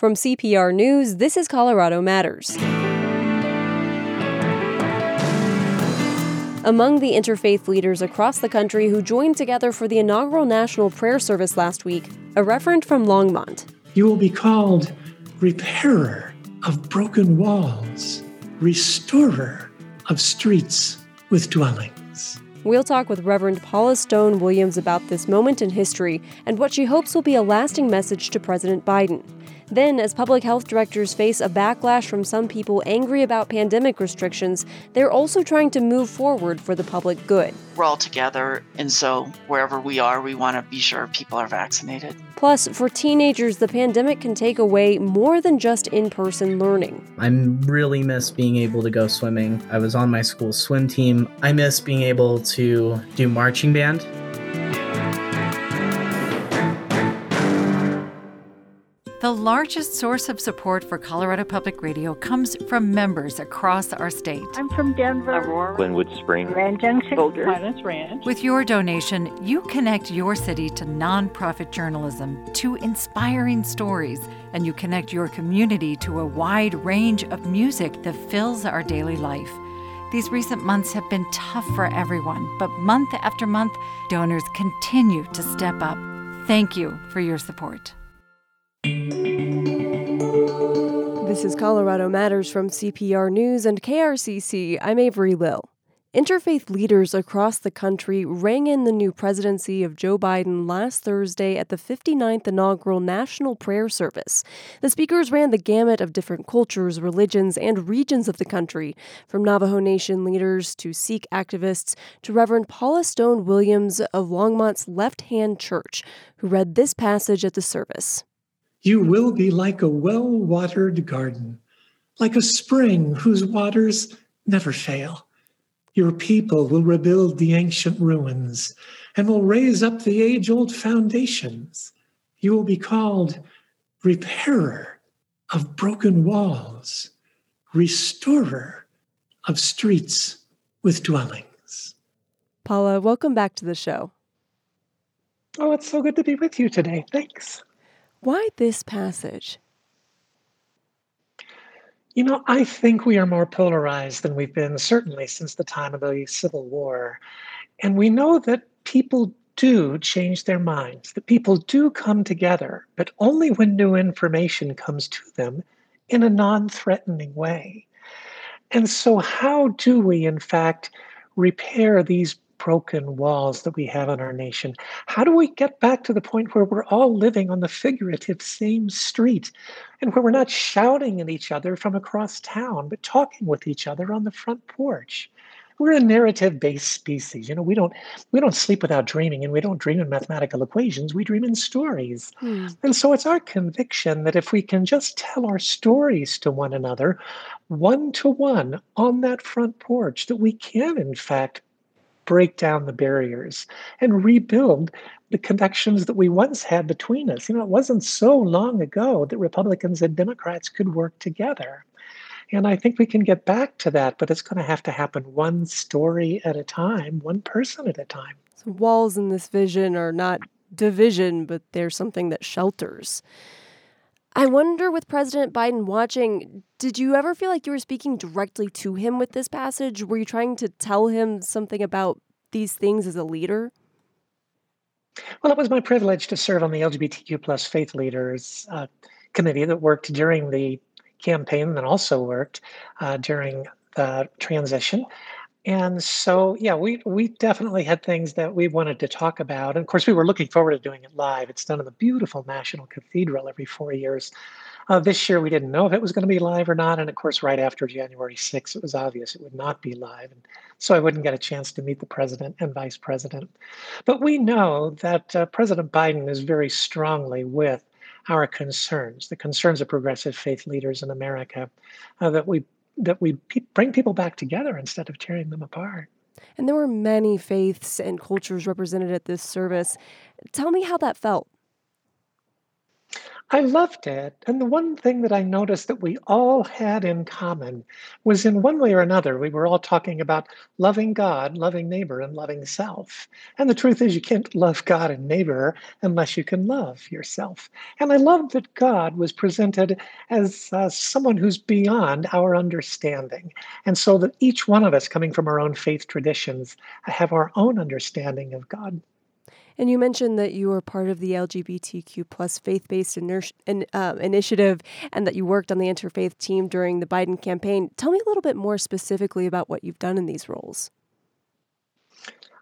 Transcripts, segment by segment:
From CPR News, this is Colorado Matters. Among the interfaith leaders across the country who joined together for the inaugural national prayer service last week, a reverend from Longmont. You will be called repairer of broken walls, restorer of streets with dwellings. We'll talk with Reverend Paula Stone Williams about this moment in history and what she hopes will be a lasting message to President Biden. Then, as public health directors face a backlash from some people angry about pandemic restrictions, they're also trying to move forward for the public good. We're all together, and so wherever we are, we want to be sure people are vaccinated. Plus, for teenagers, the pandemic can take away more than just in person learning. I really miss being able to go swimming. I was on my school swim team. I miss being able to do marching band. The largest source of support for Colorado Public Radio comes from members across our state. I'm from Denver, Aurora, Glenwood Spring, Grand Junction, Boulder, Pinus Ranch. With your donation, you connect your city to nonprofit journalism, to inspiring stories, and you connect your community to a wide range of music that fills our daily life. These recent months have been tough for everyone, but month after month, donors continue to step up. Thank you for your support. This is Colorado Matters from CPR News and KRCC. I'm Avery Lill. Interfaith leaders across the country rang in the new presidency of Joe Biden last Thursday at the 59th inaugural National Prayer Service. The speakers ran the gamut of different cultures, religions, and regions of the country, from Navajo Nation leaders to Sikh activists to Reverend Paula Stone Williams of Longmont's Left Hand Church, who read this passage at the service. You will be like a well watered garden, like a spring whose waters never fail. Your people will rebuild the ancient ruins and will raise up the age old foundations. You will be called repairer of broken walls, restorer of streets with dwellings. Paula, welcome back to the show. Oh, it's so good to be with you today. Thanks. Why this passage? You know, I think we are more polarized than we've been certainly since the time of the Civil War. And we know that people do change their minds, that people do come together, but only when new information comes to them in a non threatening way. And so, how do we, in fact, repair these broken walls that we have in our nation? How do we get back to the point where we're all living on the figurative same street and where we're not shouting at each other from across town, but talking with each other on the front porch? We're a narrative-based species. You know, we don't we don't sleep without dreaming, and we don't dream in mathematical equations. We dream in stories. Hmm. And so it's our conviction that if we can just tell our stories to one another, one to one on that front porch, that we can in fact break down the barriers and rebuild the connections that we once had between us. You know, it wasn't so long ago that Republicans and Democrats could work together. And I think we can get back to that, but it's going to have to happen one story at a time, one person at a time. So walls in this vision are not division, but they're something that shelters. I wonder with President Biden watching, did you ever feel like you were speaking directly to him with this passage? Were you trying to tell him something about these things as a leader? Well, it was my privilege to serve on the LGBTQ plus faith leaders uh, committee that worked during the campaign and also worked uh, during the transition. And so, yeah, we we definitely had things that we wanted to talk about. And of course, we were looking forward to doing it live. It's done in the beautiful National Cathedral every four years. Uh, this year, we didn't know if it was going to be live or not. And of course, right after January 6th, it was obvious it would not be live. And so I wouldn't get a chance to meet the president and vice president. But we know that uh, President Biden is very strongly with our concerns, the concerns of progressive faith leaders in America, uh, that we that we pe- bring people back together instead of tearing them apart. And there were many faiths and cultures represented at this service. Tell me how that felt. I loved it. And the one thing that I noticed that we all had in common was in one way or another, we were all talking about loving God, loving neighbor, and loving self. And the truth is, you can't love God and neighbor unless you can love yourself. And I loved that God was presented as uh, someone who's beyond our understanding. And so that each one of us, coming from our own faith traditions, have our own understanding of God. And you mentioned that you were part of the LGBTQ plus faith-based in, uh, initiative and that you worked on the interfaith team during the Biden campaign. Tell me a little bit more specifically about what you've done in these roles.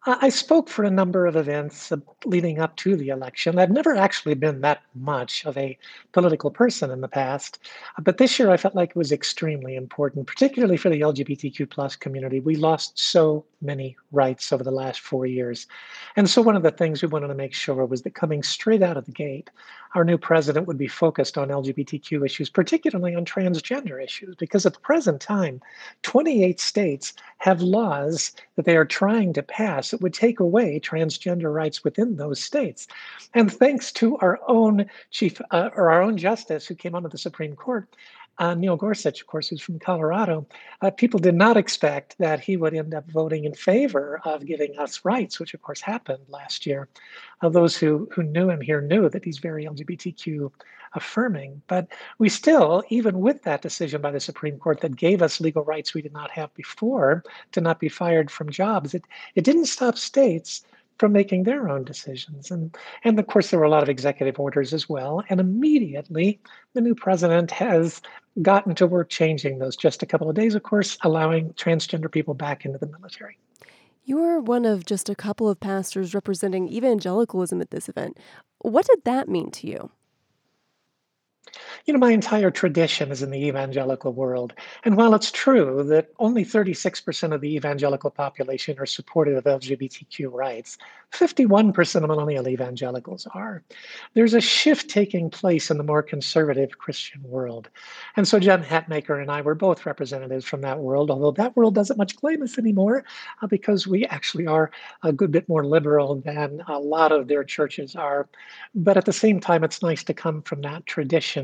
I spoke for a number of events leading up to the election. I've never actually been that much of a political person in the past, but this year I felt like it was extremely important, particularly for the LGBTQ plus community. We lost so many rights over the last four years. And so one of the things we wanted to make sure was that coming straight out of the gate, our new president would be focused on LGBTQ issues, particularly on transgender issues, because at the present time, 28 states have laws that they are trying to pass that would take away transgender rights within those states. And thanks to our own chief uh, or our own justice who came onto the Supreme Court, uh, Neil Gorsuch, of course, who's from Colorado, uh, people did not expect that he would end up voting in favor of giving us rights, which of course happened last year. Uh, those who, who knew him here knew that he's very LGBTQ affirming. But we still, even with that decision by the Supreme Court that gave us legal rights we did not have before to not be fired from jobs, it, it didn't stop states from making their own decisions. And, and of course, there were a lot of executive orders as well. And immediately, the new president has gotten to work changing those just a couple of days, of course, allowing transgender people back into the military. You were one of just a couple of pastors representing evangelicalism at this event. What did that mean to you? You know, my entire tradition is in the evangelical world. And while it's true that only 36% of the evangelical population are supportive of LGBTQ rights, 51% of millennial evangelicals are. There's a shift taking place in the more conservative Christian world. And so Jen Hatmaker and I were both representatives from that world, although that world doesn't much claim us anymore uh, because we actually are a good bit more liberal than a lot of their churches are. But at the same time, it's nice to come from that tradition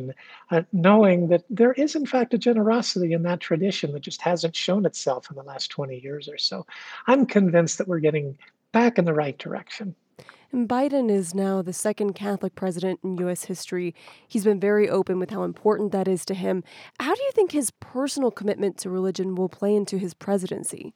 uh, knowing that there is, in fact, a generosity in that tradition that just hasn't shown itself in the last 20 years or so. I'm convinced that we're getting back in the right direction. And Biden is now the second Catholic president in U.S. history. He's been very open with how important that is to him. How do you think his personal commitment to religion will play into his presidency?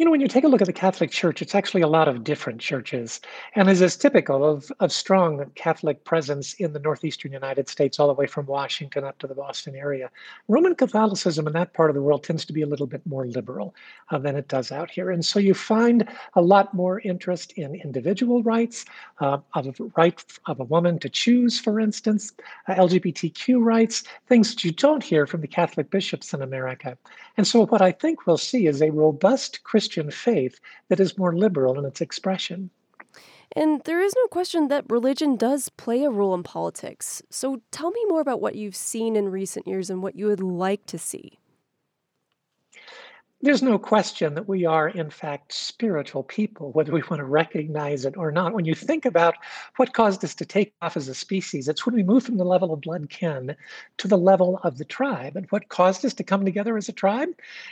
You know, when you take a look at the Catholic Church, it's actually a lot of different churches and is as typical of, of strong Catholic presence in the northeastern United States, all the way from Washington up to the Boston area. Roman Catholicism in that part of the world tends to be a little bit more liberal uh, than it does out here. And so you find a lot more interest in individual rights, uh, of right of a woman to choose, for instance, uh, LGBTQ rights, things that you don't hear from the Catholic bishops in America. And so what I think we'll see is a robust Christian faith that is more liberal in its expression. And there is no question that religion does play a role in politics. So tell me more about what you've seen in recent years and what you would like to see there's no question that we are, in fact, spiritual people, whether we want to recognize it or not. When you think about what caused us to take off as a species, it's when we moved from the level of blood kin to the level of the tribe. And what caused us to come together as a tribe?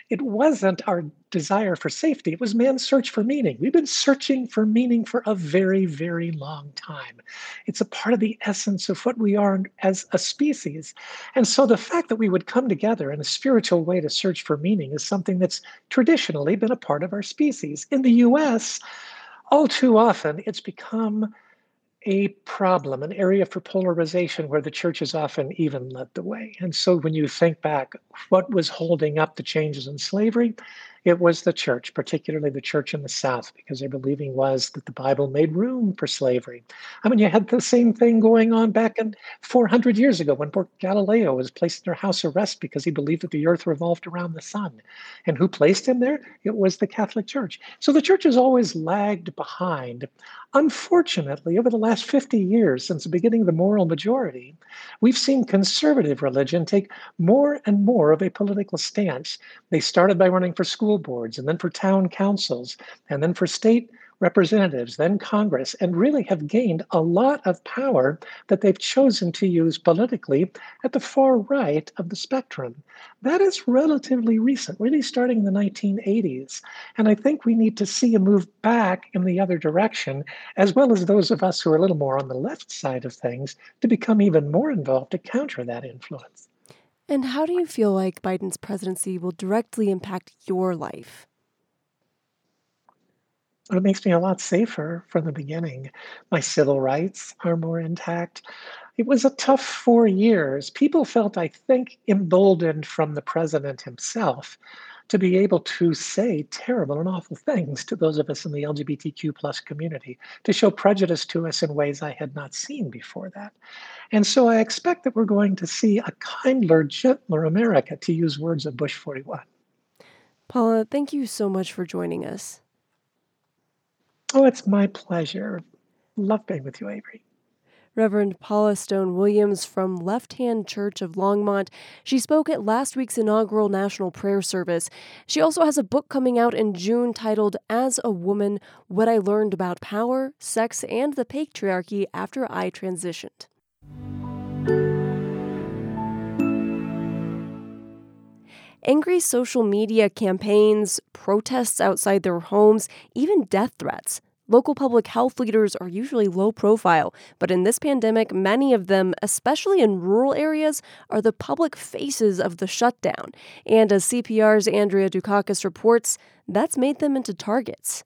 It wasn't our desire for safety, it was man's search for meaning. We've been searching for meaning for a very, very long time. It's a part of the essence of what we are as a species. And so the fact that we would come together in a spiritual way to search for meaning is something that's traditionally been a part of our species. In the US, all too often, it's become a problem, an area for polarization where the church has often even led the way. And so when you think back, what was holding up the changes in slavery? It was the church, particularly the church in the South, because their believing was that the Bible made room for slavery. I mean, you had the same thing going on back in 400 years ago when poor Galileo was placed under house arrest because he believed that the earth revolved around the sun. And who placed him there? It was the Catholic Church. So the church has always lagged behind. Unfortunately, over the last 50 years, since the beginning of the moral majority, we've seen conservative religion take more and more of a political stance. They started by running for school boards and then for town councils and then for state representatives, then Congress, and really have gained a lot of power that they've chosen to use politically at the far right of the spectrum. That is relatively recent, really starting in the 1980s. And I think we need to see a move back in the other direction, as well as those of us who are a little more on the left side of things, to become even more involved to counter that influence. And how do you feel like Biden's presidency will directly impact your life? It makes me a lot safer from the beginning. My civil rights are more intact. It was a tough four years. People felt, I think, emboldened from the president himself to be able to say terrible and awful things to those of us in the LGBTQ plus community, to show prejudice to us in ways I had not seen before that. And so I expect that we're going to see a kinder, gentler America, to use words of Bush 41. Paula, thank you so much for joining us. Oh, it's my pleasure. Love being with you, Avery. Reverend Paula Stone Williams from Left Hand Church of Longmont. She spoke at last week's inaugural National Prayer Service. She also has a book coming out in June titled As a Woman What I Learned About Power, Sex, and the Patriarchy After I Transitioned. Angry social media campaigns, protests outside their homes, even death threats. Local public health leaders are usually low profile, but in this pandemic, many of them, especially in rural areas, are the public faces of the shutdown. And as CPR's Andrea Dukakis reports, that's made them into targets.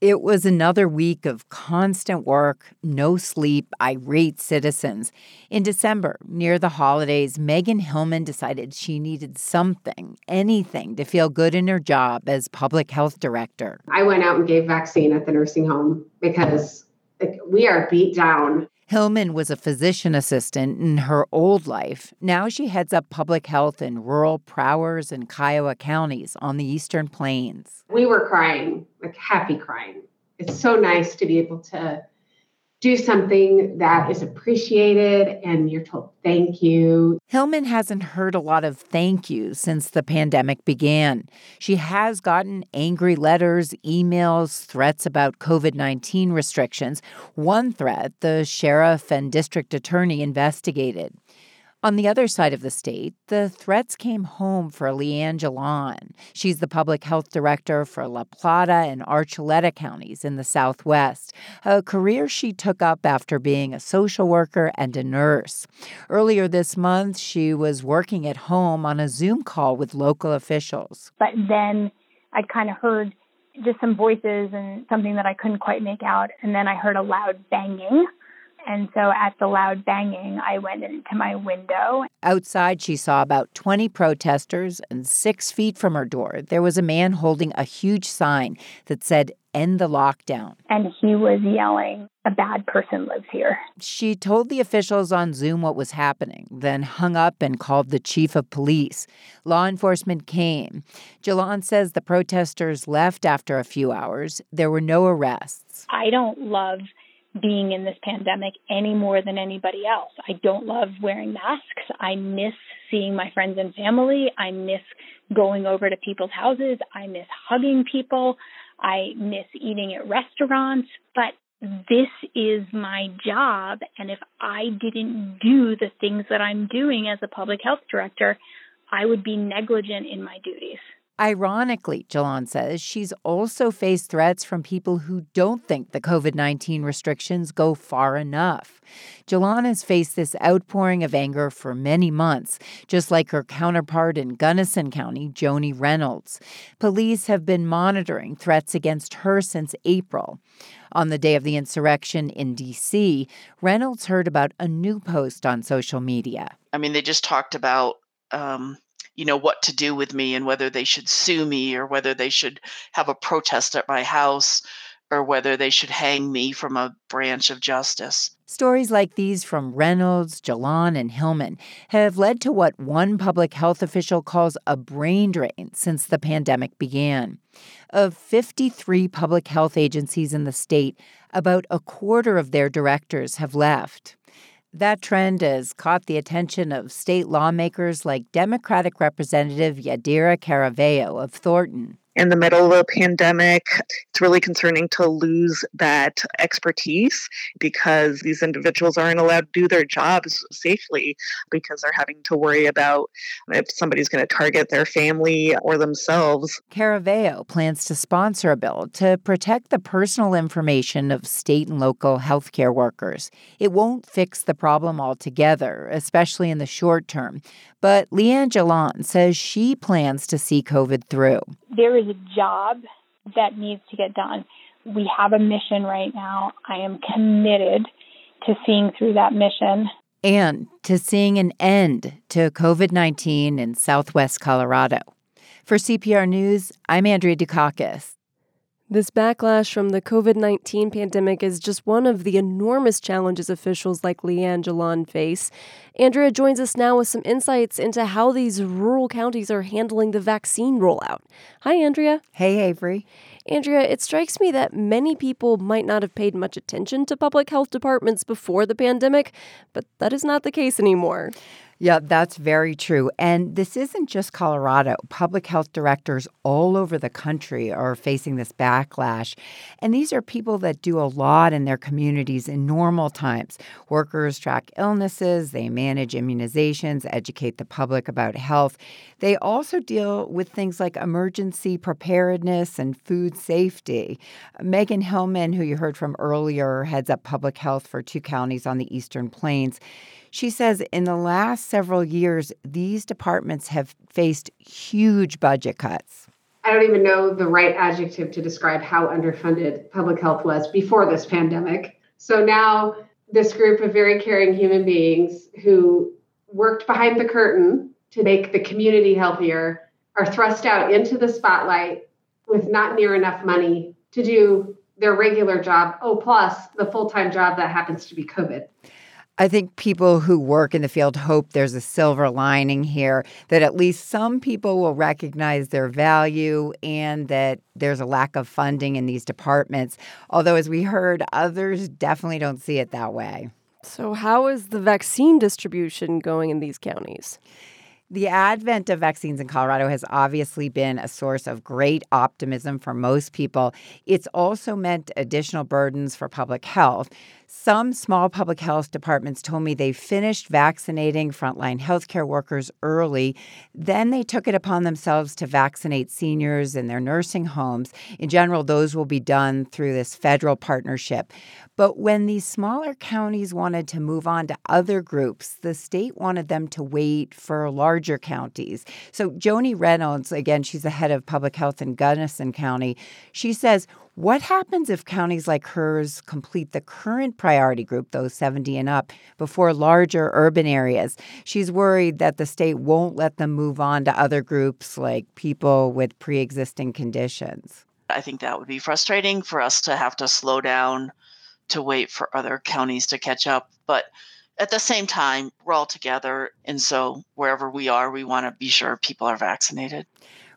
It was another week of constant work, no sleep, irate citizens. In December, near the holidays, Megan Hillman decided she needed something, anything, to feel good in her job as public health director. I went out and gave vaccine at the nursing home because like, we are beat down. Hillman was a physician assistant in her old life. Now she heads up public health in rural Prowers and Kiowa counties on the Eastern Plains. We were crying, like happy crying. It's so nice to be able to do something that is appreciated and you're told thank you. Hillman hasn't heard a lot of thank yous since the pandemic began. She has gotten angry letters, emails, threats about COVID 19 restrictions. One threat the sheriff and district attorney investigated. On the other side of the state, the threats came home for Liane Jollon. She's the public health director for La Plata and Archuleta counties in the Southwest, a career she took up after being a social worker and a nurse. Earlier this month, she was working at home on a Zoom call with local officials. But then I kind of heard just some voices and something that I couldn't quite make out. And then I heard a loud banging. And so at the loud banging, I went into my window. Outside, she saw about 20 protesters, and six feet from her door, there was a man holding a huge sign that said, End the lockdown. And he was yelling, A bad person lives here. She told the officials on Zoom what was happening, then hung up and called the chief of police. Law enforcement came. Jollon says the protesters left after a few hours. There were no arrests. I don't love being in this pandemic any more than anybody else. I don't love wearing masks. I miss seeing my friends and family. I miss going over to people's houses. I miss hugging people. I miss eating at restaurants. But this is my job. And if I didn't do the things that I'm doing as a public health director, I would be negligent in my duties. Ironically, Jollon says she's also faced threats from people who don't think the COVID 19 restrictions go far enough. Jollon has faced this outpouring of anger for many months, just like her counterpart in Gunnison County, Joni Reynolds. Police have been monitoring threats against her since April. On the day of the insurrection in D.C., Reynolds heard about a new post on social media. I mean, they just talked about um, you know what to do with me and whether they should sue me or whether they should have a protest at my house or whether they should hang me from a branch of justice. Stories like these from Reynolds, Jollon, and Hillman have led to what one public health official calls a brain drain since the pandemic began. Of 53 public health agencies in the state, about a quarter of their directors have left. That trend has caught the attention of state lawmakers like Democratic Representative Yadira Caraveo of Thornton. In the middle of a pandemic. It's really concerning to lose that expertise because these individuals aren't allowed to do their jobs safely because they're having to worry about if somebody's going to target their family or themselves. Caraveo plans to sponsor a bill to protect the personal information of state and local healthcare workers. It won't fix the problem altogether, especially in the short term. But Liane Jollon says she plans to see COVID through. There is a job that needs to get done. We have a mission right now. I am committed to seeing through that mission. And to seeing an end to COVID 19 in southwest Colorado. For CPR News, I'm Andrea Dukakis. This backlash from the COVID 19 pandemic is just one of the enormous challenges officials like Liane Jollon face. Andrea joins us now with some insights into how these rural counties are handling the vaccine rollout. Hi, Andrea. Hey, Avery. Andrea, it strikes me that many people might not have paid much attention to public health departments before the pandemic, but that is not the case anymore. Yeah, that's very true. And this isn't just Colorado. Public health directors all over the country are facing this backlash. And these are people that do a lot in their communities in normal times. Workers track illnesses, they manage immunizations, educate the public about health. They also deal with things like emergency preparedness and food safety. Megan Hillman, who you heard from earlier, heads up public health for two counties on the Eastern Plains. She says in the last several years, these departments have faced huge budget cuts. I don't even know the right adjective to describe how underfunded public health was before this pandemic. So now, this group of very caring human beings who worked behind the curtain to make the community healthier are thrust out into the spotlight with not near enough money to do their regular job. Oh, plus the full time job that happens to be COVID. I think people who work in the field hope there's a silver lining here, that at least some people will recognize their value and that there's a lack of funding in these departments. Although, as we heard, others definitely don't see it that way. So, how is the vaccine distribution going in these counties? The advent of vaccines in Colorado has obviously been a source of great optimism for most people. It's also meant additional burdens for public health. Some small public health departments told me they finished vaccinating frontline healthcare workers early. Then they took it upon themselves to vaccinate seniors in their nursing homes. In general, those will be done through this federal partnership. But when these smaller counties wanted to move on to other groups, the state wanted them to wait for larger counties. So, Joni Reynolds, again, she's the head of public health in Gunnison County, she says, what happens if counties like hers complete the current priority group, those 70 and up, before larger urban areas? She's worried that the state won't let them move on to other groups like people with pre existing conditions. I think that would be frustrating for us to have to slow down to wait for other counties to catch up. But at the same time, we're all together. And so wherever we are, we want to be sure people are vaccinated.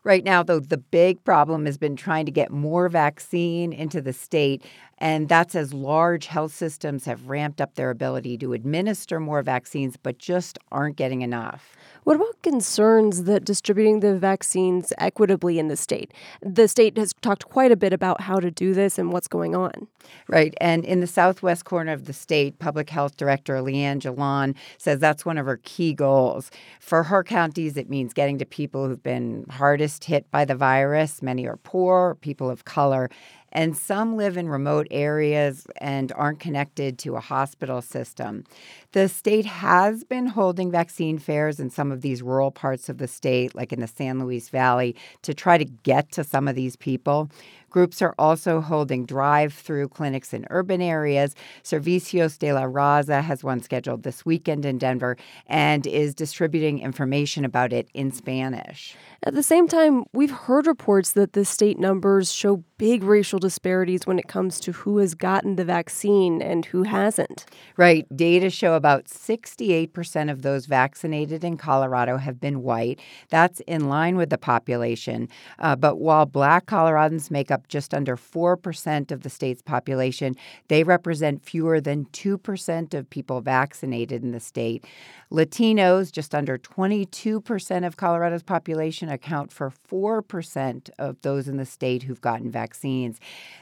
Right now, though, the big problem has been trying to get more vaccine into the state. And that's as large health systems have ramped up their ability to administer more vaccines, but just aren't getting enough. What about concerns that distributing the vaccines equitably in the state? The state has talked quite a bit about how to do this and what's going on. Right. And in the southwest corner of the state, Public Health Director Liane Jollon says that's one of her key goals. For her counties, it means getting to people who've been hardest hit by the virus. Many are poor, people of color, and some live in remote areas and aren't connected to a hospital system. The state has been holding vaccine fairs in some of these rural parts of the state, like in the San Luis Valley, to try to get to some of these people. Groups are also holding drive through clinics in urban areas. Servicios de la Raza has one scheduled this weekend in Denver and is distributing information about it in Spanish. At the same time, we've heard reports that the state numbers show big racial disparities when it comes to who has gotten the vaccine and who hasn't. Right. Data show about 68% of those vaccinated in Colorado have been white. That's in line with the population. Uh, but while black Coloradans make up just under 4% of the state's population. They represent fewer than 2% of people vaccinated in the state. Latinos, just under 22% of Colorado's population, account for 4% of those in the state who've gotten vaccines.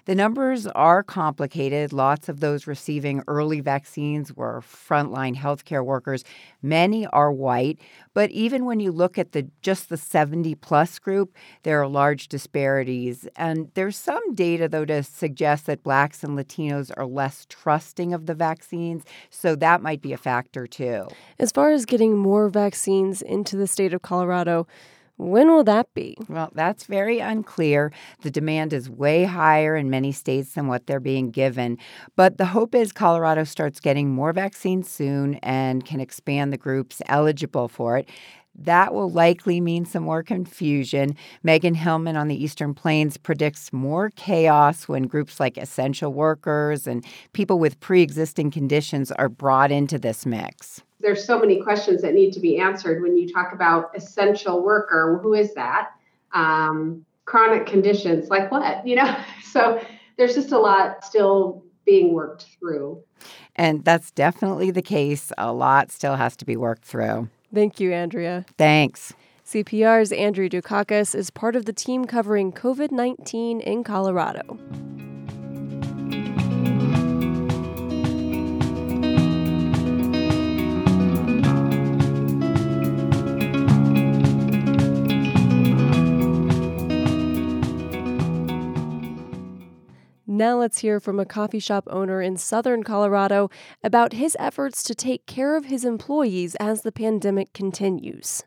The numbers are complicated. Lots of those receiving early vaccines were frontline healthcare workers. Many are white, but even when you look at the just the 70 plus group, there are large disparities. And there's some data though to suggest that blacks and Latinos are less trusting of the vaccines, so that might be a factor too. As far as getting more vaccines into the state of Colorado, when will that be? Well, that's very unclear. The demand is way higher in many states than what they're being given. But the hope is Colorado starts getting more vaccines soon and can expand the groups eligible for it. That will likely mean some more confusion. Megan Hillman on the Eastern Plains predicts more chaos when groups like essential workers and people with pre existing conditions are brought into this mix there's so many questions that need to be answered when you talk about essential worker. Who is that? Um, chronic conditions, like what? You know, so there's just a lot still being worked through. And that's definitely the case. A lot still has to be worked through. Thank you, Andrea. Thanks. CPR's Andrea Dukakis is part of the team covering COVID 19 in Colorado. Now let's hear from a coffee shop owner in southern Colorado about his efforts to take care of his employees as the pandemic continues.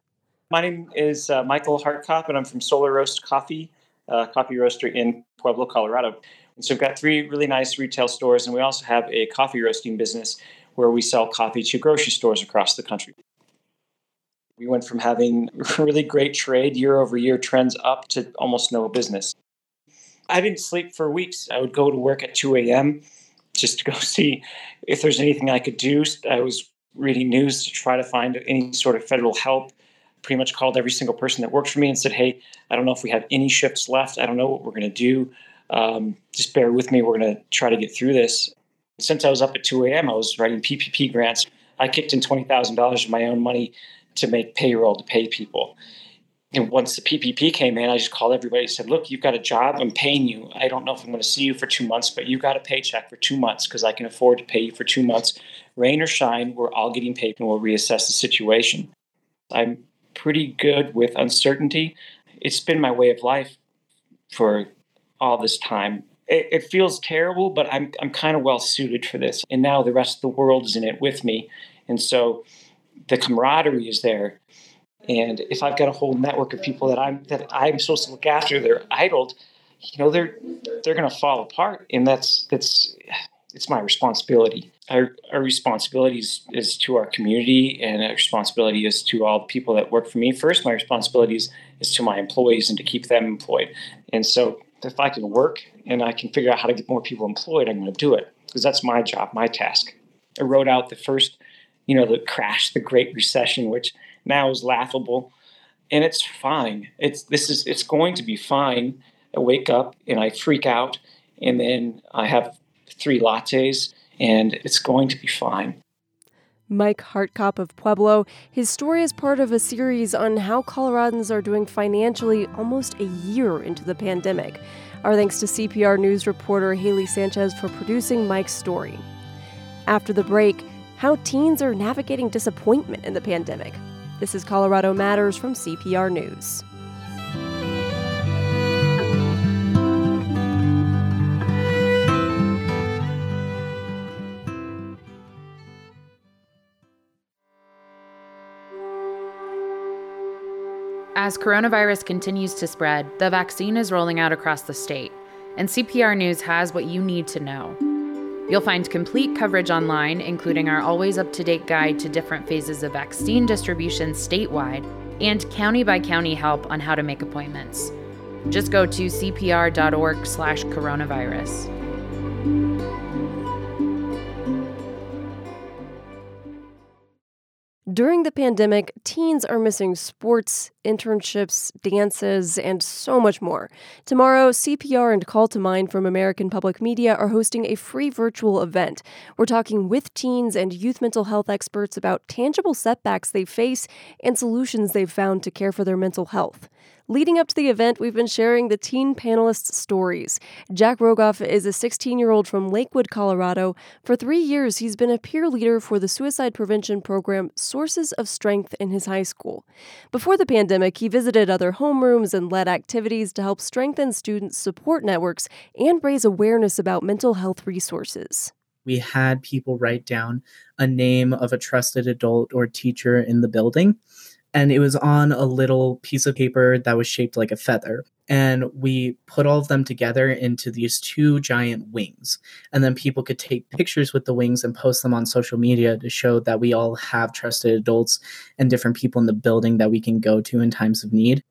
My name is uh, Michael Hartkop, and I'm from Solar Roast Coffee, uh, coffee roaster in Pueblo, Colorado. And so we've got three really nice retail stores, and we also have a coffee roasting business where we sell coffee to grocery stores across the country. We went from having really great trade year over year trends up to almost no business. I didn't sleep for weeks. I would go to work at 2 a.m. just to go see if there's anything I could do. I was reading news to try to find any sort of federal help. Pretty much called every single person that worked for me and said, Hey, I don't know if we have any shifts left. I don't know what we're going to do. Um, just bear with me. We're going to try to get through this. Since I was up at 2 a.m., I was writing PPP grants. I kicked in $20,000 of my own money to make payroll to pay people and once the PPP came in, I just called everybody and said, Look, you've got a job. I'm paying you. I don't know if I'm going to see you for two months, but you got a paycheck for two months because I can afford to pay you for two months. Rain or shine, we're all getting paid and we'll reassess the situation. I'm pretty good with uncertainty. It's been my way of life for all this time. It, it feels terrible, but I'm, I'm kind of well suited for this. And now the rest of the world is in it with me. And so the camaraderie is there and if I've got a whole network of people that I'm that I'm supposed to look after, they're idled, you know, they're they're going to fall apart, and that's that's it's my responsibility. Our, our responsibility is, is to our community, and our responsibility is to all the people that work for me. First, my responsibility is, is to my employees and to keep them employed. And so, if I can work and I can figure out how to get more people employed, I'm going to do it because that's my job, my task. I wrote out the first, you know, the crash, the Great Recession, which now is laughable and it's fine it's this is it's going to be fine i wake up and i freak out and then i have three lattes and it's going to be fine Mike Hartkop of Pueblo. His story is part of a series on how Coloradans are doing financially almost a year into the pandemic. Our thanks to CPR News reporter Haley Sanchez for producing Mike's story. After the break, how teens are navigating disappointment in the pandemic. This is Colorado Matters from CPR News. As coronavirus continues to spread, the vaccine is rolling out across the state, and CPR News has what you need to know. You'll find complete coverage online, including our always up to date guide to different phases of vaccine distribution statewide and county by county help on how to make appointments. Just go to cpr.org/slash During the pandemic, teens are missing sports, internships, dances, and so much more. Tomorrow, CPR and Call to Mind from American Public Media are hosting a free virtual event. We're talking with teens and youth mental health experts about tangible setbacks they face and solutions they've found to care for their mental health. Leading up to the event, we've been sharing the teen panelists' stories. Jack Rogoff is a 16 year old from Lakewood, Colorado. For three years, he's been a peer leader for the suicide prevention program Sources of Strength in his high school. Before the pandemic, he visited other homerooms and led activities to help strengthen students' support networks and raise awareness about mental health resources we had people write down a name of a trusted adult or teacher in the building and it was on a little piece of paper that was shaped like a feather. And we put all of them together into these two giant wings. And then people could take pictures with the wings and post them on social media to show that we all have trusted adults and different people in the building that we can go to in times of need.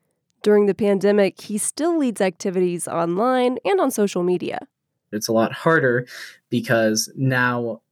During the pandemic, he still leads activities online and on social media. It's a lot harder because now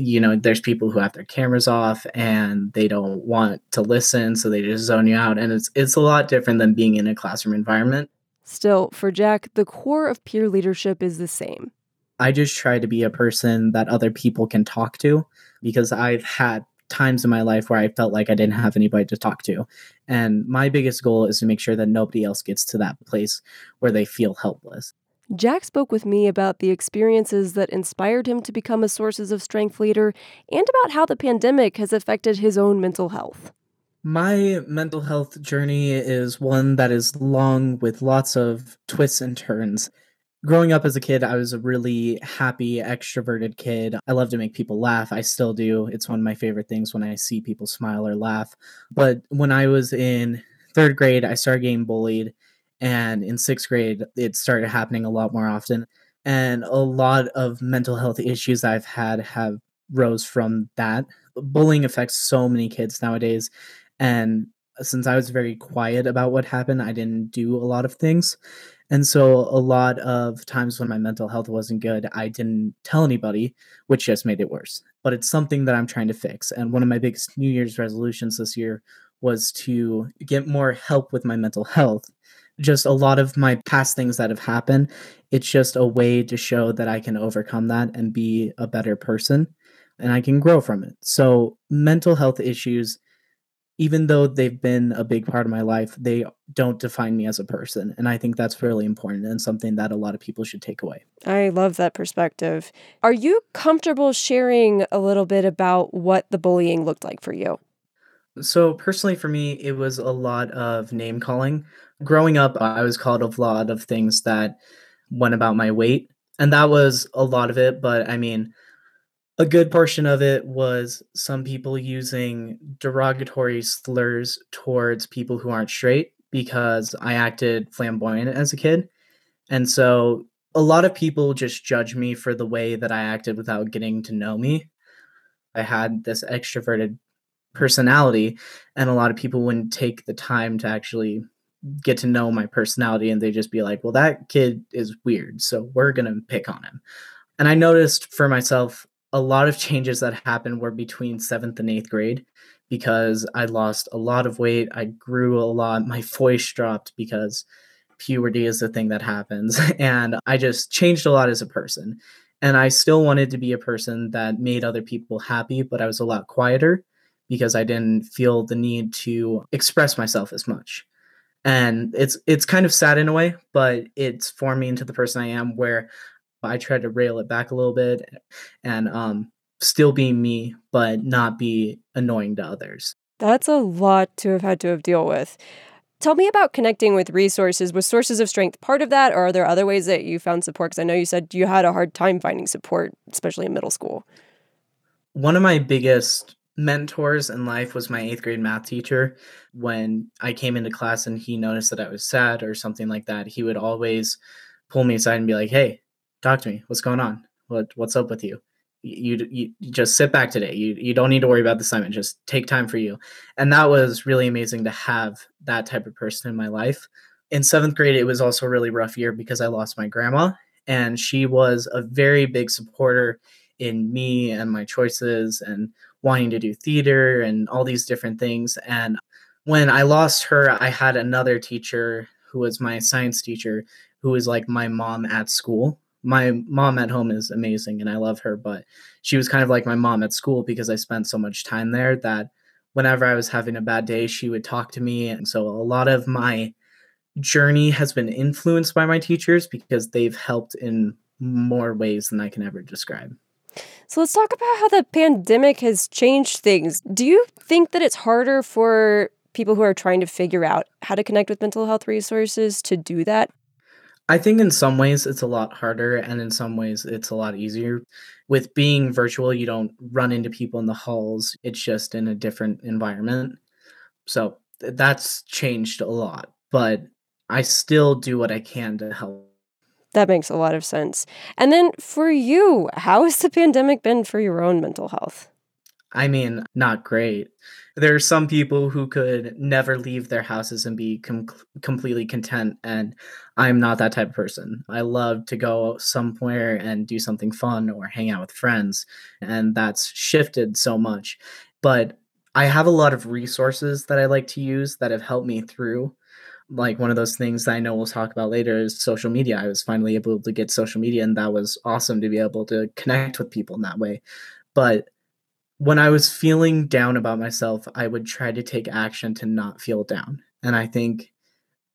you know there's people who have their cameras off and they don't want to listen so they just zone you out and it's it's a lot different than being in a classroom environment. Still for jack the core of peer leadership is the same. I just try to be a person that other people can talk to because i've had times in my life where i felt like i didn't have anybody to talk to and my biggest goal is to make sure that nobody else gets to that place where they feel helpless Jack spoke with me about the experiences that inspired him to become a Sources of Strength leader and about how the pandemic has affected his own mental health. My mental health journey is one that is long with lots of twists and turns. Growing up as a kid, I was a really happy, extroverted kid. I love to make people laugh. I still do. It's one of my favorite things when I see people smile or laugh. But when I was in third grade, I started getting bullied and in sixth grade it started happening a lot more often and a lot of mental health issues i've had have rose from that. Bullying affects so many kids nowadays and since i was very quiet about what happened i didn't do a lot of things and so a lot of times when my mental health wasn't good i didn't tell anybody which just made it worse but it's something that i'm trying to fix and one of my biggest new year's resolutions this year was to get more help with my mental health just a lot of my past things that have happened. It's just a way to show that I can overcome that and be a better person and I can grow from it. So, mental health issues, even though they've been a big part of my life, they don't define me as a person. And I think that's really important and something that a lot of people should take away. I love that perspective. Are you comfortable sharing a little bit about what the bullying looked like for you? So, personally, for me, it was a lot of name calling growing up, I was called a lot of things that went about my weight. And that was a lot of it. But I mean, a good portion of it was some people using derogatory slurs towards people who aren't straight because I acted flamboyant as a kid. And so a lot of people just judge me for the way that I acted without getting to know me. I had this extroverted personality, and a lot of people wouldn't take the time to actually get to know my personality and they just be like, well, that kid is weird. So we're going to pick on him. And I noticed for myself, a lot of changes that happened were between seventh and eighth grade because I lost a lot of weight. I grew a lot. My voice dropped because puberty is the thing that happens. And I just changed a lot as a person. And I still wanted to be a person that made other people happy, but I was a lot quieter because I didn't feel the need to express myself as much and it's it's kind of sad in a way but it's formed me into the person i am where i try to rail it back a little bit and um still be me but not be annoying to others. That's a lot to have had to have deal with. Tell me about connecting with resources. Was sources of strength part of that or are there other ways that you found support? Because i know you said you had a hard time finding support especially in middle school. One of my biggest mentors in life was my eighth grade math teacher. When I came into class and he noticed that I was sad or something like that, he would always pull me aside and be like, "Hey, talk to me. What's going on? What what's up with you? You, you, you just sit back today. You you don't need to worry about the assignment. Just take time for you." And that was really amazing to have that type of person in my life. In seventh grade, it was also a really rough year because I lost my grandma, and she was a very big supporter in me and my choices and wanting to do theater and all these different things. And when I lost her, I had another teacher who was my science teacher who was like my mom at school. My mom at home is amazing and I love her, but she was kind of like my mom at school because I spent so much time there that whenever I was having a bad day, she would talk to me. And so a lot of my journey has been influenced by my teachers because they've helped in more ways than I can ever describe. So let's talk about how the pandemic has changed things. Do you think that it's harder for people who are trying to figure out how to connect with mental health resources to do that? I think in some ways it's a lot harder, and in some ways it's a lot easier. With being virtual, you don't run into people in the halls, it's just in a different environment. So that's changed a lot, but I still do what I can to help. That makes a lot of sense. And then for you, how has the pandemic been for your own mental health? I mean, not great. There are some people who could never leave their houses and be com- completely content, and I'm not that type of person. I love to go somewhere and do something fun or hang out with friends, and that's shifted so much. But I have a lot of resources that I like to use that have helped me through. Like one of those things that I know we'll talk about later is social media. I was finally able to get social media, and that was awesome to be able to connect with people in that way. But when I was feeling down about myself, I would try to take action to not feel down. And I think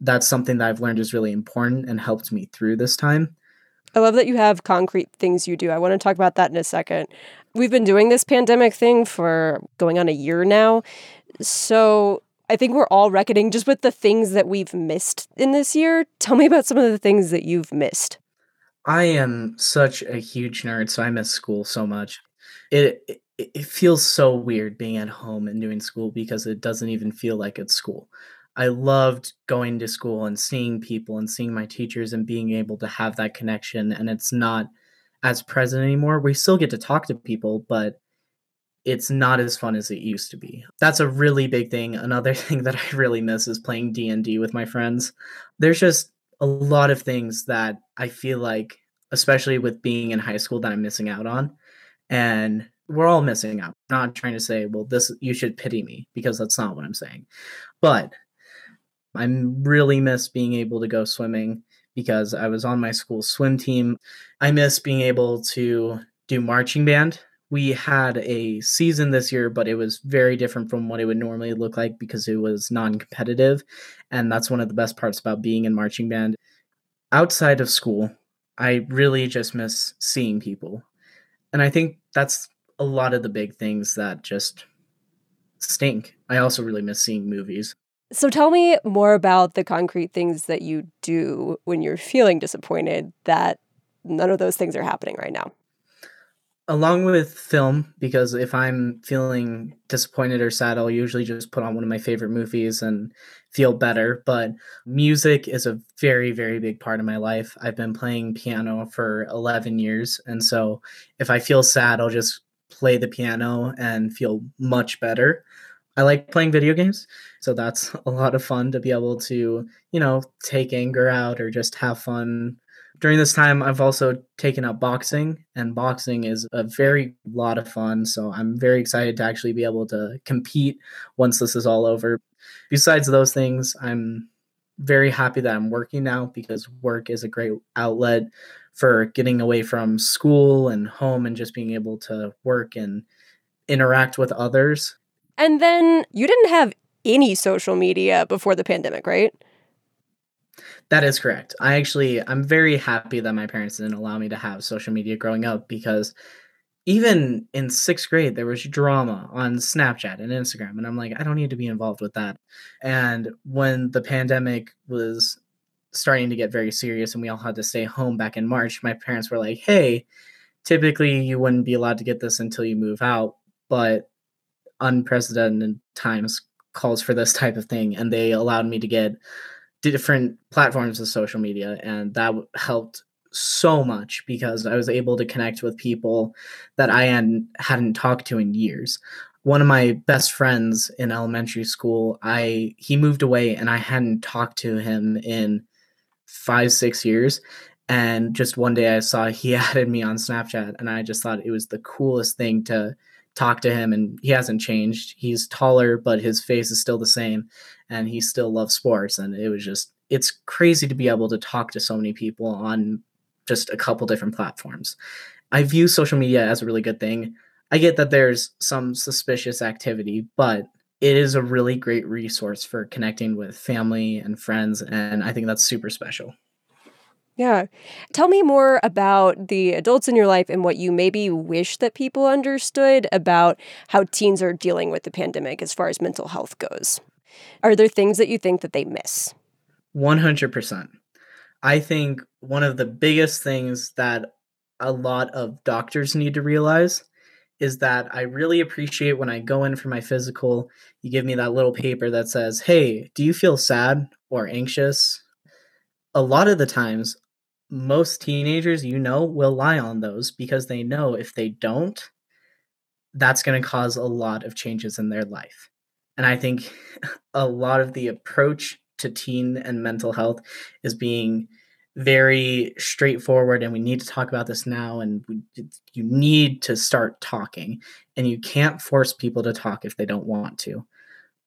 that's something that I've learned is really important and helped me through this time. I love that you have concrete things you do. I want to talk about that in a second. We've been doing this pandemic thing for going on a year now. So I think we're all reckoning just with the things that we've missed in this year. Tell me about some of the things that you've missed. I am such a huge nerd, so I miss school so much. It, it, it feels so weird being at home and doing school because it doesn't even feel like it's school. I loved going to school and seeing people and seeing my teachers and being able to have that connection. And it's not as present anymore. We still get to talk to people, but it's not as fun as it used to be. That's a really big thing. Another thing that I really miss is playing D&D with my friends. There's just a lot of things that I feel like especially with being in high school that I'm missing out on. And we're all missing out. I'm not trying to say, well, this you should pity me because that's not what I'm saying. But I really miss being able to go swimming because I was on my school swim team. I miss being able to do marching band. We had a season this year, but it was very different from what it would normally look like because it was non competitive. And that's one of the best parts about being in marching band. Outside of school, I really just miss seeing people. And I think that's a lot of the big things that just stink. I also really miss seeing movies. So tell me more about the concrete things that you do when you're feeling disappointed that none of those things are happening right now along with film because if i'm feeling disappointed or sad i'll usually just put on one of my favorite movies and feel better. But music is a very very big part of my life. I've been playing piano for 11 years and so if i feel sad i'll just play the piano and feel much better. I like playing video games so that's a lot of fun to be able to you know take anger out or just have fun during this time i've also taken up boxing and boxing is a very lot of fun so i'm very excited to actually be able to compete once this is all over. Besides those things i'm very happy that i'm working now because work is a great outlet for getting away from school and home and just being able to work and interact with others. And then you didn't have any social media before the pandemic right that is correct. I actually I'm very happy that my parents didn't allow me to have social media growing up because even in sixth grade there was drama on Snapchat and Instagram, and I'm like, I don't need to be involved with that. And when the pandemic was starting to get very serious and we all had to stay home back in March, my parents were like, Hey, typically you wouldn't be allowed to get this until you move out, but unprecedented times calls for this type of thing, and they allowed me to get different platforms of social media and that helped so much because I was able to connect with people that I hadn't, hadn't talked to in years. One of my best friends in elementary school, I he moved away and I hadn't talked to him in 5 6 years and just one day I saw he added me on Snapchat and I just thought it was the coolest thing to talk to him and he hasn't changed. He's taller, but his face is still the same and he still loves sports. And it was just, it's crazy to be able to talk to so many people on just a couple different platforms. I view social media as a really good thing. I get that there's some suspicious activity, but it is a really great resource for connecting with family and friends. And I think that's super special. Yeah. Tell me more about the adults in your life and what you maybe wish that people understood about how teens are dealing with the pandemic as far as mental health goes. Are there things that you think that they miss? 100%. I think one of the biggest things that a lot of doctors need to realize is that I really appreciate when I go in for my physical, you give me that little paper that says, Hey, do you feel sad or anxious? A lot of the times, most teenagers, you know, will lie on those because they know if they don't, that's going to cause a lot of changes in their life. And I think a lot of the approach to teen and mental health is being very straightforward and we need to talk about this now and we, you need to start talking and you can't force people to talk if they don't want to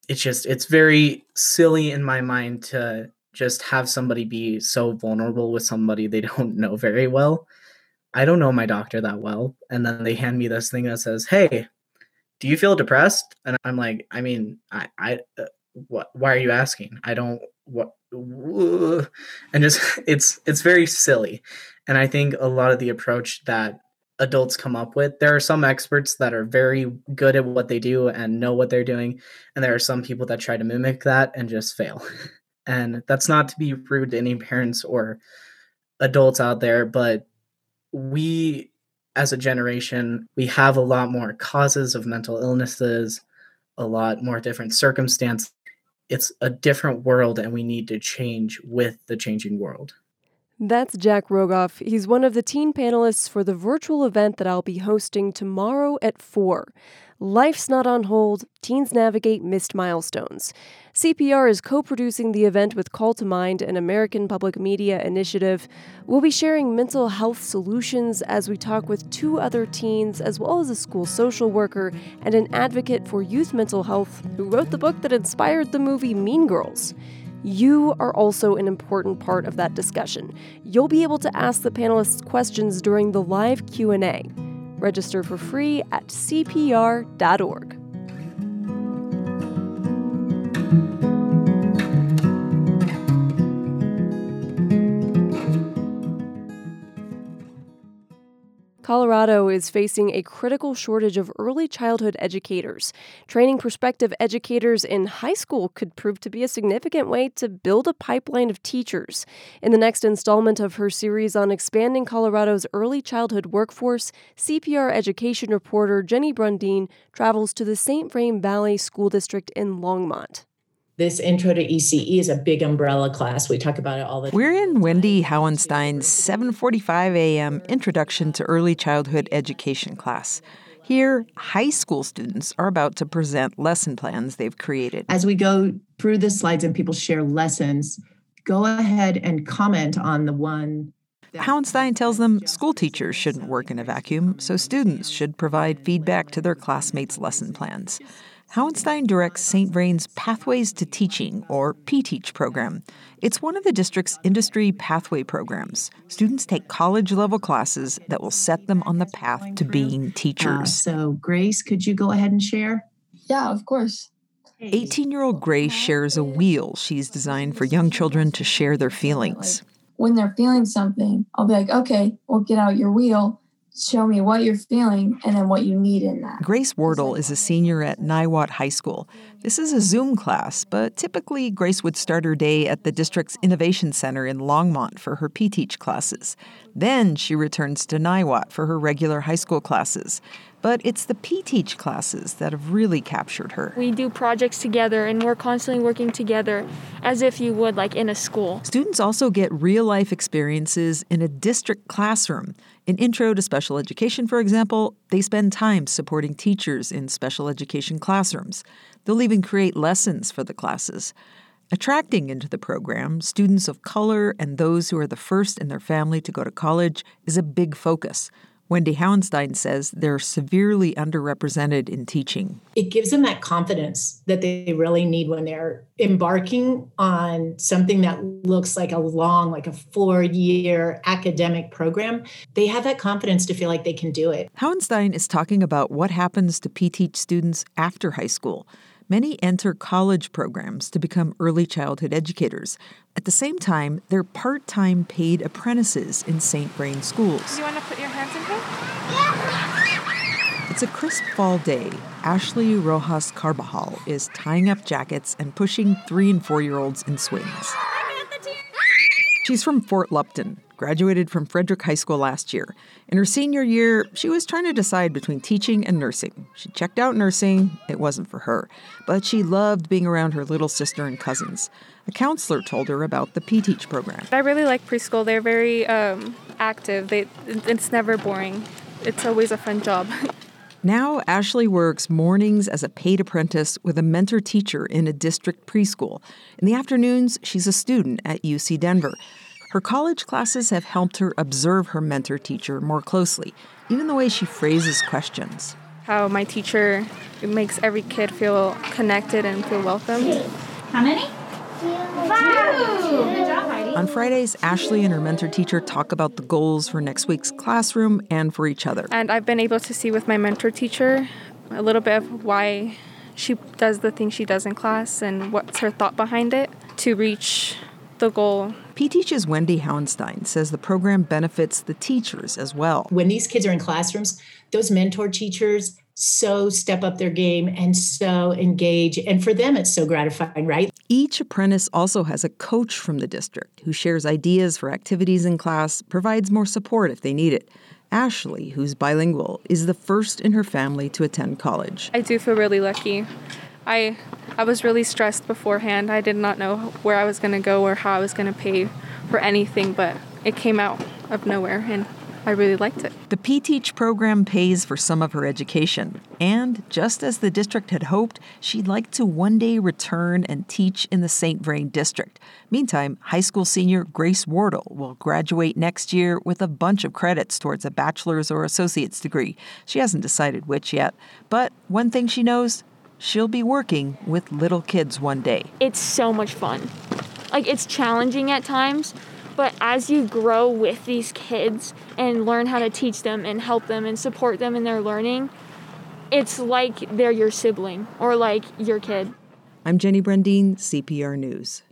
it's just it's very silly in my mind to just have somebody be so vulnerable with somebody they don't know very well. I don't know my doctor that well and then they hand me this thing that says hey do you feel depressed? And i'm like i mean i i uh, what why are you asking? I don't what and just it's it's very silly. And i think a lot of the approach that adults come up with there are some experts that are very good at what they do and know what they're doing and there are some people that try to mimic that and just fail and that's not to be rude to any parents or adults out there but we as a generation we have a lot more causes of mental illnesses a lot more different circumstances it's a different world and we need to change with the changing world. That's Jack Rogoff. He's one of the teen panelists for the virtual event that I'll be hosting tomorrow at 4. Life's Not on Hold Teens Navigate Missed Milestones. CPR is co producing the event with Call to Mind, an American public media initiative. We'll be sharing mental health solutions as we talk with two other teens, as well as a school social worker and an advocate for youth mental health who wrote the book that inspired the movie Mean Girls. You are also an important part of that discussion. You'll be able to ask the panelists questions during the live Q&A. Register for free at cpr.org. Colorado is facing a critical shortage of early childhood educators. Training prospective educators in high school could prove to be a significant way to build a pipeline of teachers. In the next installment of her series on expanding Colorado's early childhood workforce, CPR education reporter Jenny Brundin travels to the St. Vrain Valley School District in Longmont this intro to ECE is a big umbrella class. We talk about it all the time. We're in Wendy Hauenstein's 7:45 a.m. Introduction to Early Childhood Education class. Here, high school students are about to present lesson plans they've created. As we go through the slides and people share lessons, go ahead and comment on the one Hauenstein tells them school teachers shouldn't work in a vacuum, so students should provide feedback to their classmates' lesson plans. Hauenstein directs St. Vrain's Pathways to Teaching, or P-Teach program. It's one of the district's industry pathway programs. Students take college level classes that will set them on the path to being teachers. Uh, so, Grace, could you go ahead and share? Yeah, of course. 18 year old Grace shares a wheel she's designed for young children to share their feelings. When they're feeling something, I'll be like, okay, well, get out your wheel show me what you're feeling and then what you need in that. Grace Wardle is a senior at Niwot High School. This is a Zoom class, but typically Grace would start her day at the district's Innovation Center in Longmont for her P-Teach classes. Then she returns to Niwot for her regular high school classes. But it's the P-Teach classes that have really captured her. We do projects together and we're constantly working together as if you would like in a school. Students also get real-life experiences in a district classroom. In Intro to Special Education, for example, they spend time supporting teachers in special education classrooms. They'll even create lessons for the classes. Attracting into the program students of color and those who are the first in their family to go to college is a big focus. Wendy Hauenstein says they're severely underrepresented in teaching. It gives them that confidence that they really need when they're embarking on something that looks like a long, like a four year academic program. They have that confidence to feel like they can do it. Hauenstein is talking about what happens to P-Teach students after high school. Many enter college programs to become early childhood educators. At the same time, they're part time paid apprentices in St. Vrain schools. Do you want to put your hands in here? It's a crisp fall day. Ashley Rojas Carbajal is tying up jackets and pushing three and four year olds in swings. She's from Fort Lupton, graduated from Frederick High School last year. In her senior year, she was trying to decide between teaching and nursing. She checked out nursing, it wasn't for her, but she loved being around her little sister and cousins. A counselor told her about the P-Teach program. I really like preschool. They're very um, active. They, it's never boring. It's always a fun job. Now, Ashley works mornings as a paid apprentice with a mentor teacher in a district preschool. In the afternoons, she's a student at UC Denver. Her college classes have helped her observe her mentor teacher more closely, even the way she phrases questions. How my teacher makes every kid feel connected and feel welcomed. How many? Wow. Good job, Heidi. On Fridays, Ashley and her mentor teacher talk about the goals for next week's classroom and for each other. And I've been able to see with my mentor teacher a little bit of why she does the things she does in class and what's her thought behind it to reach the goal. P-Teach's Wendy Hauenstein says the program benefits the teachers as well. When these kids are in classrooms, those mentor teachers so step up their game and so engage. And for them, it's so gratifying, right? Each apprentice also has a coach from the district who shares ideas for activities in class, provides more support if they need it. Ashley, who's bilingual, is the first in her family to attend college. I do feel really lucky. I I was really stressed beforehand. I did not know where I was going to go or how I was going to pay for anything, but it came out of nowhere and I really liked it. The P-Teach program pays for some of her education, and just as the district had hoped, she'd like to one day return and teach in the St. Vrain district. Meantime, high school senior Grace Wardle will graduate next year with a bunch of credits towards a bachelor's or associate's degree. She hasn't decided which yet, but one thing she knows, she'll be working with little kids one day. It's so much fun. Like it's challenging at times, but as you grow with these kids and learn how to teach them and help them and support them in their learning, it's like they're your sibling or like your kid. I'm Jenny Brundin, CPR News.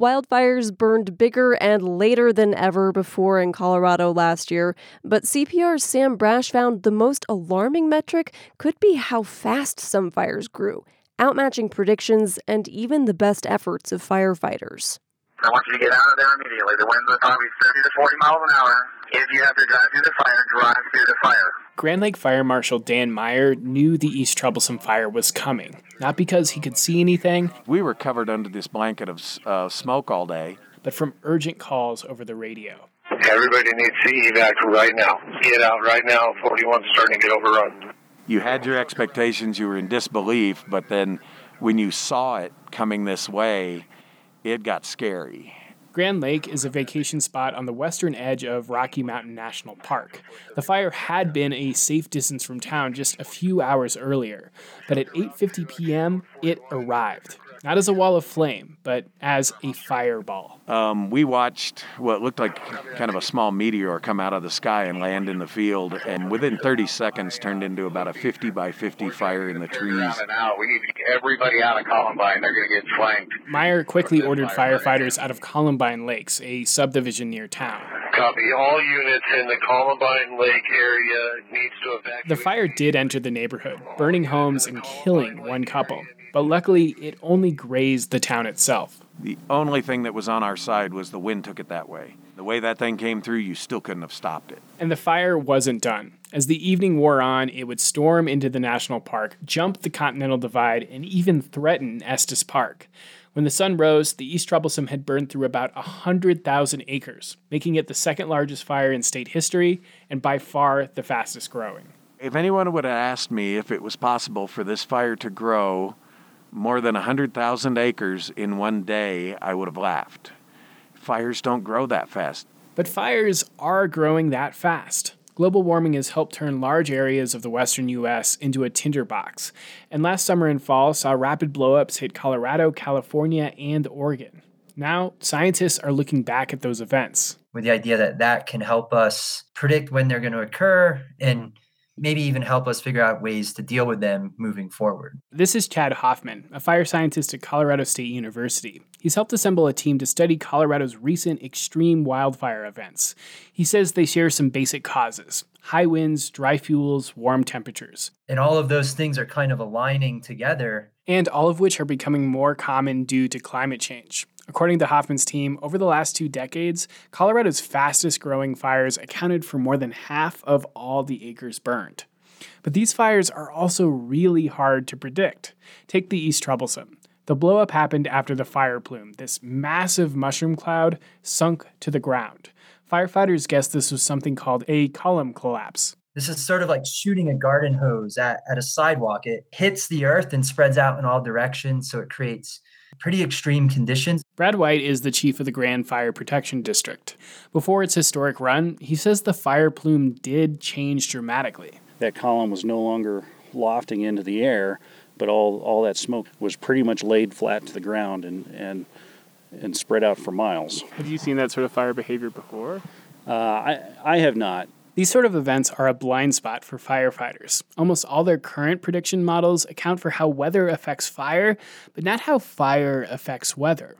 Wildfires burned bigger and later than ever before in Colorado last year, but CPR's Sam Brasch found the most alarming metric could be how fast some fires grew, outmatching predictions and even the best efforts of firefighters. I want you to get out of there immediately. The winds are probably 30 to 40 miles an hour. If you have to drive through the fire, drive through the fire. Grand Lake Fire Marshal Dan Meyer knew the East Troublesome fire was coming, not because he could see anything. We were covered under this blanket of uh, smoke all day, but from urgent calls over the radio. Everybody needs CE evac right now. Get out right now. 41's starting to get overrun. You had your expectations, you were in disbelief, but then when you saw it coming this way, it got scary. Grand Lake is a vacation spot on the western edge of Rocky Mountain National Park. The fire had been a safe distance from town just a few hours earlier, but at 8:50 p.m. it arrived. Not as a wall of flame, but as a fireball. Um, we watched what looked like kind of a small meteor come out of the sky and land in the field, and within 30 seconds turned into about a 50 by 50 fire in the trees. Now we need to get everybody out of Columbine. They're going to get flanked. Meyer quickly ordered firefighters out of Columbine Lakes, a subdivision near town. Copy. All units in the Columbine Lake area needs to evacuate. The fire did enter the neighborhood, burning homes and killing one couple but luckily it only grazed the town itself. The only thing that was on our side was the wind took it that way. The way that thing came through, you still couldn't have stopped it. And the fire wasn't done. As the evening wore on, it would storm into the national park, jump the Continental Divide, and even threaten Estes Park. When the sun rose, the East Troublesome had burned through about 100,000 acres, making it the second largest fire in state history and by far the fastest growing. If anyone would have asked me if it was possible for this fire to grow more than 100,000 acres in one day, I would have laughed. Fires don't grow that fast. But fires are growing that fast. global warming has helped turn large areas of the western U.S. into a tinderbox, and last summer and fall saw rapid blowups hit Colorado, California, and Oregon. Now, scientists are looking back at those events. With the idea that that can help us predict when they're going to occur and maybe even help us figure out ways to deal with them moving forward. This is Chad Hoffman, a fire scientist at Colorado State University. He's helped assemble a team to study Colorado's recent extreme wildfire events. He says they share some basic causes high winds, dry fuels, warm temperatures. And all of those things are kind of aligning together. And all of which are becoming more common due to climate change. According to Hoffman's team, over the last two decades, Colorado's fastest growing fires accounted for more than half of all the acres burned. But these fires are also really hard to predict. Take the East Troublesome. The blowup happened after the fire plume, this massive mushroom cloud, sunk to the ground. Firefighters guessed this was something called a column collapse. This is sort of like shooting a garden hose at, at a sidewalk. It hits the earth and spreads out in all directions, so it creates pretty extreme conditions. Brad White is the chief of the Grand Fire Protection District. Before its historic run, he says the fire plume did change dramatically. That column was no longer lofting into the air, but all, all that smoke was pretty much laid flat to the ground and, and, and spread out for miles. Have you seen that sort of fire behavior before? Uh, I, I have not. These sort of events are a blind spot for firefighters. Almost all their current prediction models account for how weather affects fire, but not how fire affects weather.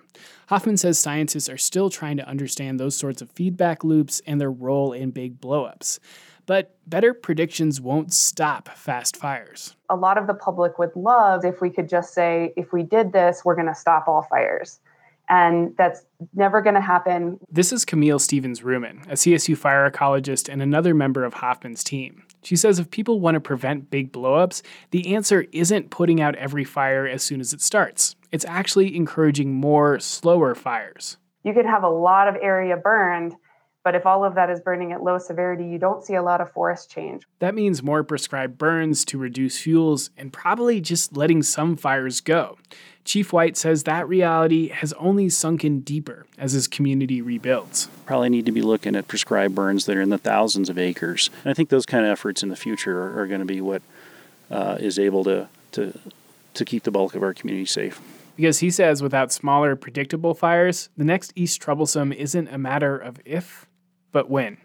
Hoffman says scientists are still trying to understand those sorts of feedback loops and their role in big blowups. But better predictions won't stop fast fires. A lot of the public would love if we could just say, if we did this, we're going to stop all fires and that's never going to happen. This is Camille Stevens Rumann, a CSU fire ecologist and another member of Hoffman's team. She says if people want to prevent big blowups, the answer isn't putting out every fire as soon as it starts. It's actually encouraging more slower fires. You could have a lot of area burned, but if all of that is burning at low severity, you don't see a lot of forest change. That means more prescribed burns to reduce fuels and probably just letting some fires go. Chief White says that reality has only sunken deeper as his community rebuilds. Probably need to be looking at prescribed burns that are in the thousands of acres. And I think those kind of efforts in the future are, are going to be what uh, is able to, to, to keep the bulk of our community safe. Because he says without smaller, predictable fires, the next East Troublesome isn't a matter of if, but when.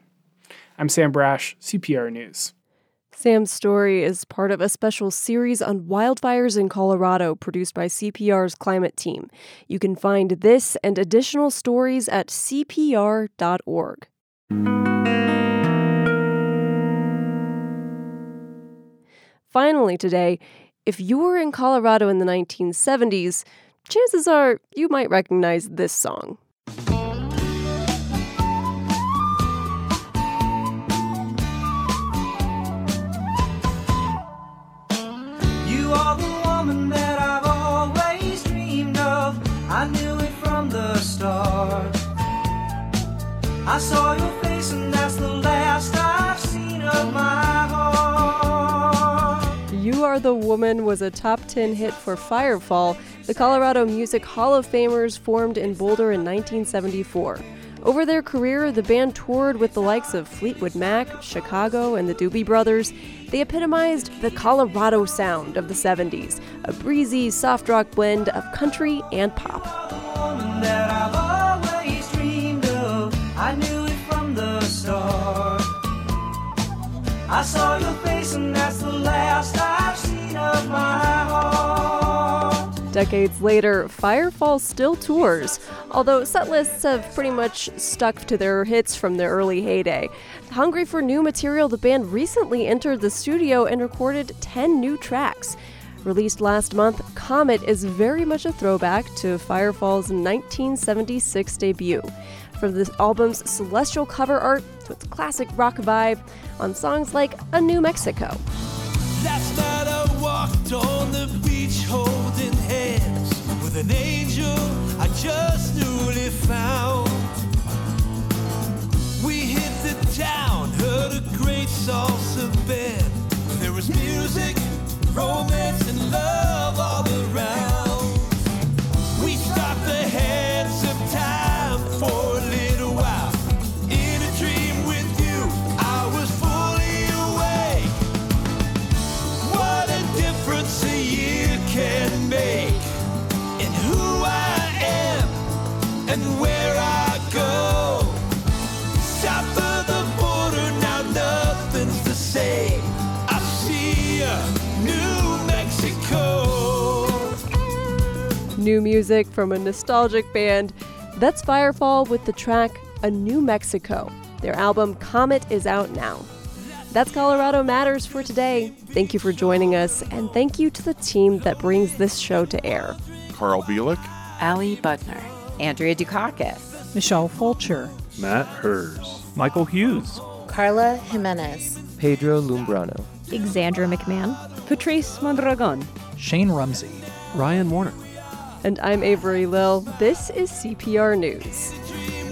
I'm Sam Brasch, CPR News. Sam's story is part of a special series on wildfires in Colorado produced by CPR's climate team. You can find this and additional stories at cpr.org. Finally, today, if you were in Colorado in the 1970s, chances are you might recognize this song. I knew it from the start I saw your face, and that's the last I've seen of my heart. You Are the Woman was a top 10 hit for Firefall, the Colorado Music Hall of Famers formed in Boulder in 1974. Over their career, the band toured with the likes of Fleetwood Mac, Chicago, and the Doobie Brothers. They epitomized the Colorado sound of the 70s, a breezy, soft rock blend of country and pop. I knew it from the start. I saw your face, and that's the last I've seen of my heart. Decades later, Firefall still tours, although set lists have pretty much stuck to their hits from their early heyday. Hungry for new material, the band recently entered the studio and recorded 10 new tracks. Released last month, Comet is very much a throwback to Firefall's 1976 debut from the album's celestial cover art to its classic rock vibe on songs like A New Mexico. Last night I walked on the beach holding hands with an angel I just newly found town, heard a great salsa band. There was music, romance, and love all around. We stopped the hands of time for a little while. In a dream with you, I was fully awake. What a difference a year can make, and who I am, and where. New music from a nostalgic band. That's Firefall with the track A New Mexico. Their album Comet is out now. That's Colorado Matters for today. Thank you for joining us, and thank you to the team that brings this show to air. Carl Bielek, Ali Butner, Andrea Dukakis, Michelle Fulcher, Matt Hers, Michael Hughes, Carla Jimenez, Pedro Lumbrano, Alexandra McMahon, Patrice Mondragon, Shane Rumsey, Ryan Warner. And I'm Avery Lill. This is CPR News.